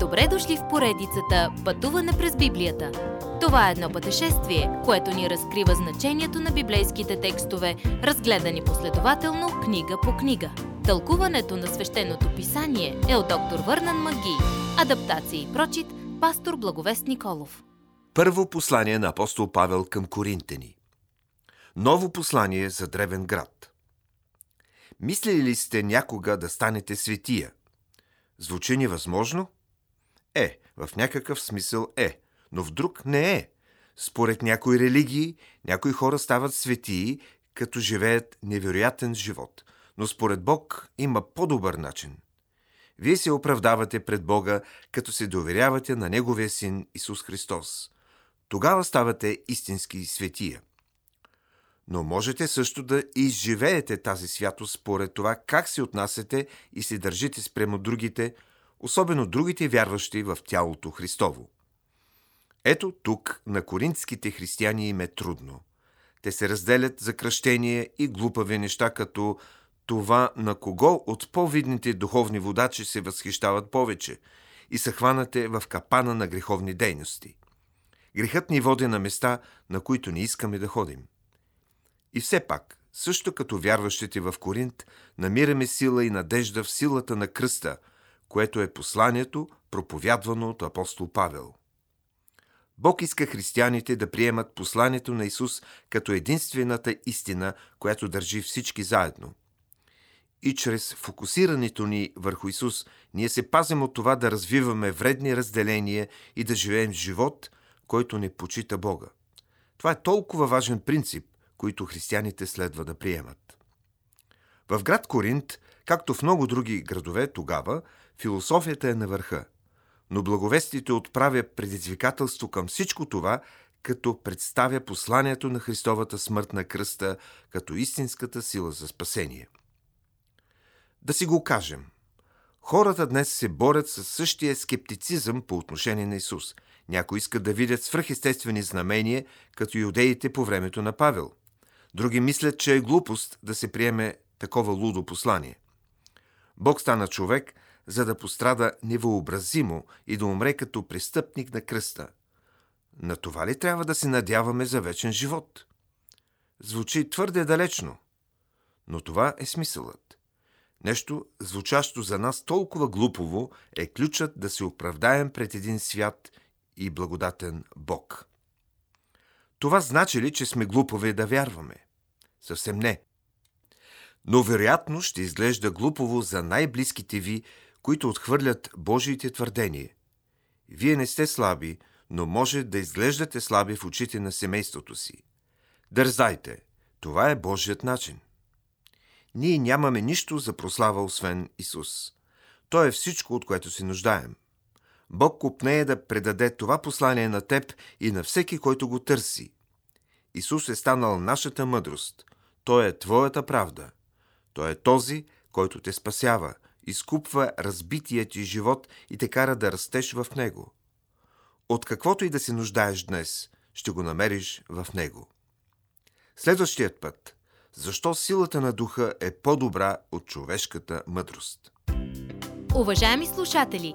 Добре дошли в поредицата Пътуване през Библията. Това е едно пътешествие, което ни разкрива значението на библейските текстове, разгледани последователно книга по книга. Тълкуването на свещеното писание е от доктор Върнан Маги. Адаптация и прочит, пастор Благовест Николов. Първо послание на апостол Павел към Коринтени. Ново послание за древен град. Мислили ли сте някога да станете светия? Звучи невъзможно? Е, в някакъв смисъл е, но в друг не е. Според някои религии, някои хора стават светии, като живеят невероятен живот. Но според Бог има по-добър начин. Вие се оправдавате пред Бога, като се доверявате на Неговия Син Исус Христос. Тогава ставате истински светия. Но можете също да изживеете тази святост според това как се отнасяте и се държите спрямо другите, особено другите вярващи в тялото Христово. Ето тук на коринтските християни им е трудно. Те се разделят за кръщение и глупави неща, като това на кого от по-видните духовни водачи се възхищават повече и са хванате в капана на греховни дейности. Грехът ни води на места, на които не искаме да ходим. И все пак, също като вярващите в Коринт, намираме сила и надежда в силата на кръста, което е посланието, проповядвано от апостол Павел. Бог иска християните да приемат посланието на Исус като единствената истина, която държи всички заедно. И чрез фокусирането ни върху Исус, ние се пазим от това да развиваме вредни разделения и да живеем живот, който не почита Бога. Това е толкова важен принцип, които християните следва да приемат. В град Коринт, както в много други градове тогава, философията е на върха, но благовестите отправя предизвикателство към всичко това, като представя посланието на Христовата смърт на кръста като истинската сила за спасение. Да си го кажем. Хората днес се борят с същия скептицизъм по отношение на Исус. Някои искат да видят свръхестествени знамения, като юдеите по времето на Павел. Други мислят, че е глупост да се приеме такова лудо послание. Бог стана човек, за да пострада невъобразимо и да умре като престъпник на кръста. На това ли трябва да се надяваме за вечен живот? Звучи твърде далечно, но това е смисълът. Нещо, звучащо за нас толкова глупово, е ключът да се оправдаем пред един свят и благодатен Бог. Това значи ли, че сме глупове да вярваме? Съвсем не. Но вероятно ще изглежда глупово за най-близките ви, които отхвърлят Божиите твърдения. Вие не сте слаби, но може да изглеждате слаби в очите на семейството си. Дързайте! Това е Божият начин. Ние нямаме нищо за прослава, освен Исус. Той е всичко, от което се нуждаем. Бог купнее да предаде това послание на теб и на всеки, който го търси. Исус е станал нашата мъдрост. Той е твоята правда. Той е този, който те спасява, изкупва разбития ти живот и те кара да растеш в него. От каквото и да се нуждаеш днес, ще го намериш в него. Следващият път. Защо силата на духа е по-добра от човешката мъдрост? Уважаеми слушатели!